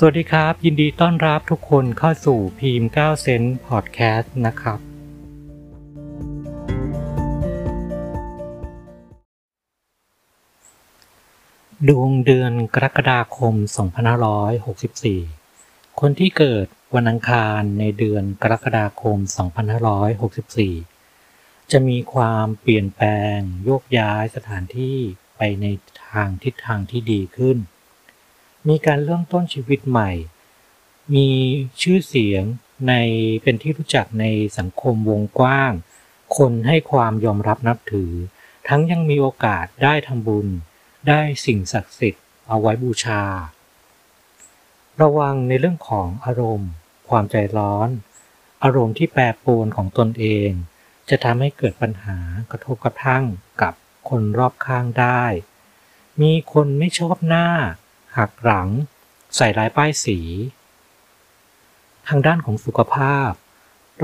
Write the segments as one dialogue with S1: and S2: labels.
S1: สวัสดีครับ ยินดีต้อนรับทุกคนเข้าสู่พีม9เซนพอดแคสต์นะครับ ดวงเดือนกรกฎาคม 2564 คนที่เกิดวันอังคารในเดือนกรกฎาคม 2564 จะมีความเปลี่ยนแปลงโยกย้ายสถานที่ไปในทางทิศทางที่ดีขึ้น มีการเริ่มต้นชีวิตใหม่ มีชื่อเสียงในเป็นที่รู้จักในสังคมวงกว้าง คนให้ความยอมรับนับถือ ทั้งยังมีโอกาสได้ทำบุญ ได้สิ่งศักดิ์สิทธิ์เอาไว้บูชา ระวังในเรื่องของอารมณ์ ความใจร้อน อารมณ์ที่แปรปรวนของตนเอง จะทำให้เกิดปัญหากระทบกระทั่งกับคนรอบข้างได้ มีคนไม่ชอบหน้า หักหลัง ใส่ลายป้ายสี ทางด้านของสุขภาพ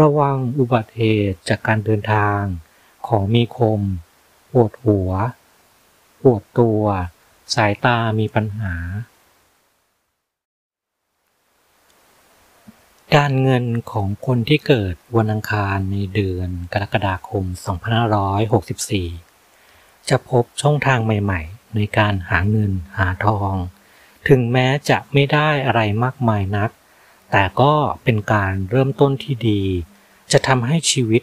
S1: ระวังอุบัติเหตุจากการเดินทาง ของมีคม ปวดหัว ปวดตัว สายตามีปัญหา การเงินของคนที่เกิดวันอังคารในเดือนกรกฎาคม 2564จะพบช่องทางใหม่ ๆ ในการหาเงินหาทอง ถึงแม้จะไม่ได้อะไรมากมายนัก แต่ก็เป็นการเริ่มต้นที่ดี จะทำให้ชีวิต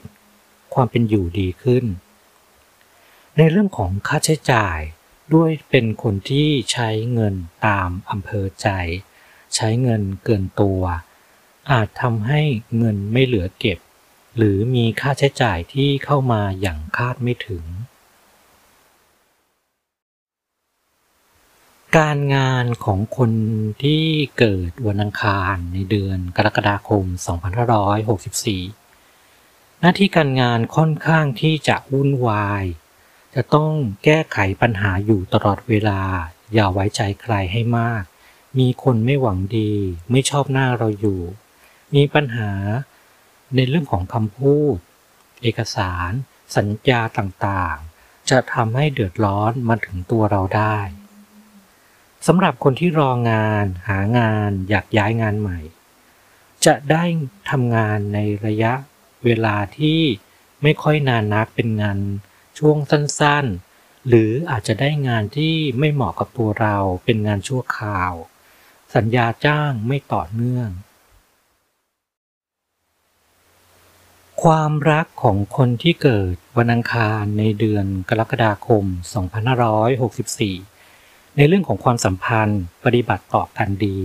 S1: ความเป็นอยู่ดีขึ้น ในเรื่องของค่าใช้จ่ายด้วยเป็นคนที่ใช้เงินตามอำเภอใจ ใช้เงินเกินตัว อาจทำให้เงินไม่เหลือเก็บ หรือมีค่าใช้จ่ายที่เข้ามาอย่างคาดไม่ถึง การงานของคนที่เกิดวันอังคารในเดือนกรกฎาคม 2564 หน้าที่การงานค่อนข้างที่จะวุ่นวาย จะต้องแก้ไขปัญหาอยู่ตลอดเวลา อย่าไว้ใจใครให้มาก มีคนไม่หวังดี ไม่ชอบหน้าเราอยู่ มีปัญหาในเรื่องของคำพูด เอกสาร สัญญาต่างๆ จะทำให้เดือดร้อนมาถึงตัวเราได้ สำหรับคนที่รองาน หางานอยากย้ายงานใหม่ จะได้ทำงานในระยะเวลาที่ไม่ค่อยนานนักเป็นงานช่วงสั้นๆ หรืออาจจะได้งานที่ไม่เหมาะกับตัวเราเป็นงานชั่วคราว สัญญาจ้างไม่ต่อเนื่อง ความรักของคนที่เกิดวันอังคารในเดือนกรกฎาคม 2564 ในเรื่องของความสัมพันธ์ ปฏิบัติต่อกันดี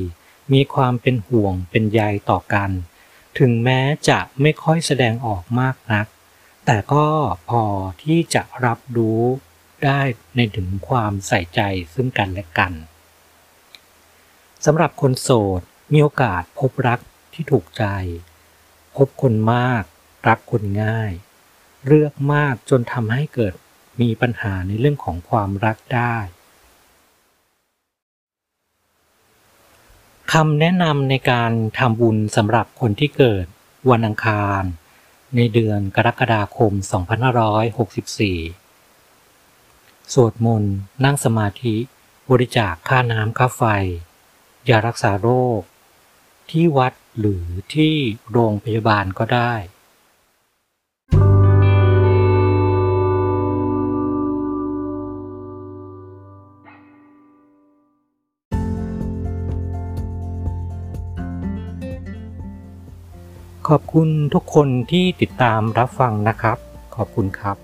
S1: มีความเป็นห่วงเป็นใยต่อกัน ถึงแม้จะไม่ค่อยแสดงออกมากนัก แต่ก็พอที่จะรับรู้ได้ในถึงความใส่ใจซึ่งกันและกันสำหรับคนโสดมีโอกาสพบรักที่ถูกใจ พบคนมาก รักคนง่าย เลือกมากจนทำให้เกิดมีปัญหาในเรื่องของความรักได้ คำแนะนำในการทำบุญสำหรับคนที่เกิดวันอังคาร ในเดือนกรกฎาคม 2564 สวดมนต์นั่งสมาธิบริจาคค่าน้ำค่าไฟ ยารักษาโรค ที่วัดหรือที่โรงพยาบาลก็ได้ ขอบคุณทุกคนที่ติดตามรับฟังนะครับ ขอบคุณครับ